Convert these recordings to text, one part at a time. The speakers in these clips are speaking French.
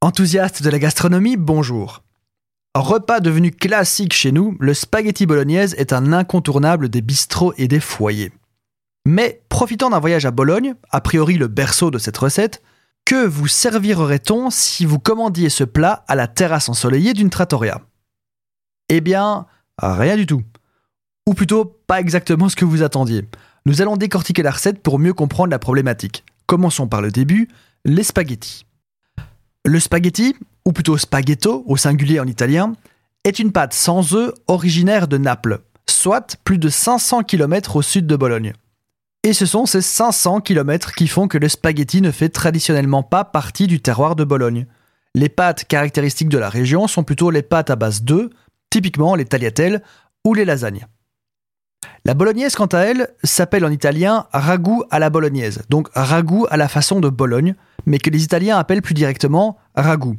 Enthousiaste de la gastronomie, bonjour. Repas devenu classique chez nous, le spaghetti bolognaise est un incontournable des bistrots et des foyers. Mais profitant d'un voyage à Bologne, a priori le berceau de cette recette, que vous servirait-on si vous commandiez ce plat à la terrasse ensoleillée d'une trattoria? Eh bien, rien du tout. Ou plutôt, pas exactement ce que vous attendiez. Nous allons décortiquer la recette pour mieux comprendre la problématique. Commençons par le début, les spaghettis. Le spaghetti, ou plutôt spaghetto au singulier en italien, est une pâte sans œufs originaire de Naples, soit plus de 500 km au sud de Bologne. Et ce sont ces 500 km qui font que le spaghetti ne fait traditionnellement pas partie du terroir de Bologne. Les pâtes caractéristiques de la région sont plutôt les pâtes à base d'œufs, typiquement les tagliatelles ou les lasagnes. La bolognaise, quant à elle, s'appelle en italien ragoût à la bolognaise, donc ragoût à la façon de Bologne, mais que les Italiens appellent plus directement ragoût.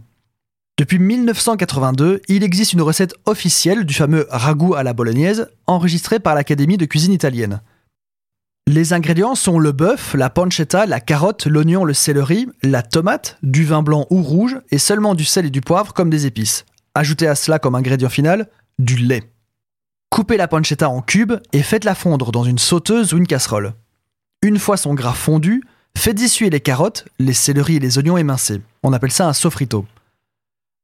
Depuis 1982, il existe une recette officielle du fameux ragoût à la bolognaise, enregistrée par l'Académie de cuisine italienne. Les ingrédients sont le bœuf, la pancetta, la carotte, l'oignon, le céleri, la tomate, du vin blanc ou rouge et seulement du sel et du poivre comme des épices. Ajoutez à cela comme ingrédient final du lait. Coupez la pancetta en cubes et faites-la fondre dans une sauteuse ou une casserole. Une fois son gras fondu, faites essuyer les carottes, les céleris et les oignons émincés. On appelle ça un sofrito.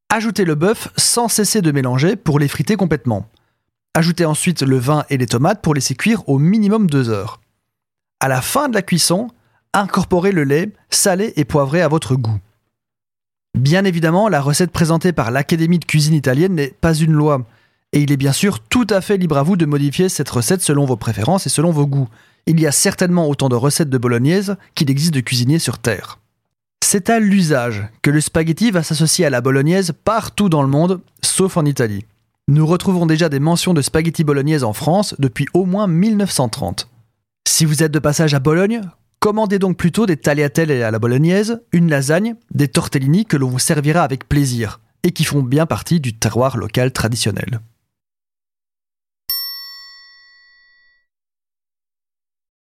Ajoutez le bœuf sans cesser de mélanger pour les friter complètement. Ajoutez ensuite le vin et les tomates pour laisser cuire au minimum 2 heures. À la fin de la cuisson, incorporez le lait, salé et poivré à votre goût. Bien évidemment, la recette présentée par l'Académie de cuisine italienne n'est pas une loi et il est bien sûr tout à fait libre à vous de modifier cette recette selon vos préférences et selon vos goûts. Il y a certainement autant de recettes de bolognaise qu'il existe de cuisiniers sur Terre. C'est à l'usage que le spaghetti va s'associer à la bolognaise partout dans le monde, sauf en Italie. Nous retrouvons déjà des mentions de spaghetti bolognaise en France depuis au moins 1930. Si vous êtes de passage à Bologne, commandez donc plutôt des tagliatelles à la bolognaise, une lasagne, des tortellini que l'on vous servira avec plaisir et qui font bien partie du terroir local traditionnel.